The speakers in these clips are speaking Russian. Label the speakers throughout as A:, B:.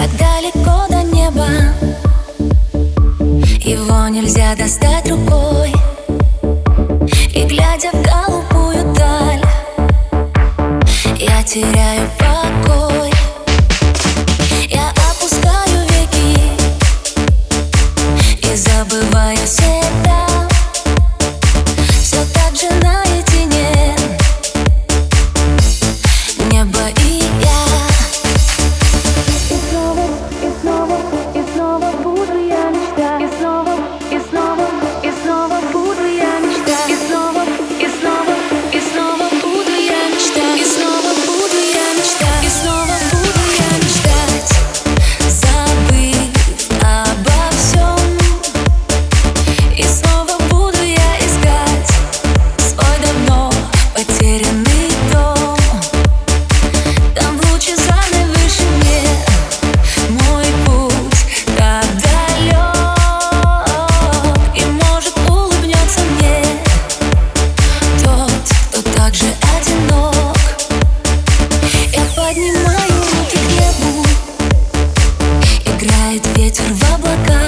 A: так далеко до неба. Его нельзя достать рукой. И глядя в голубую даль Я теряю покой. Я опускаю веки И забываю сердце Бросает ветер в облака.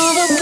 A: Oh.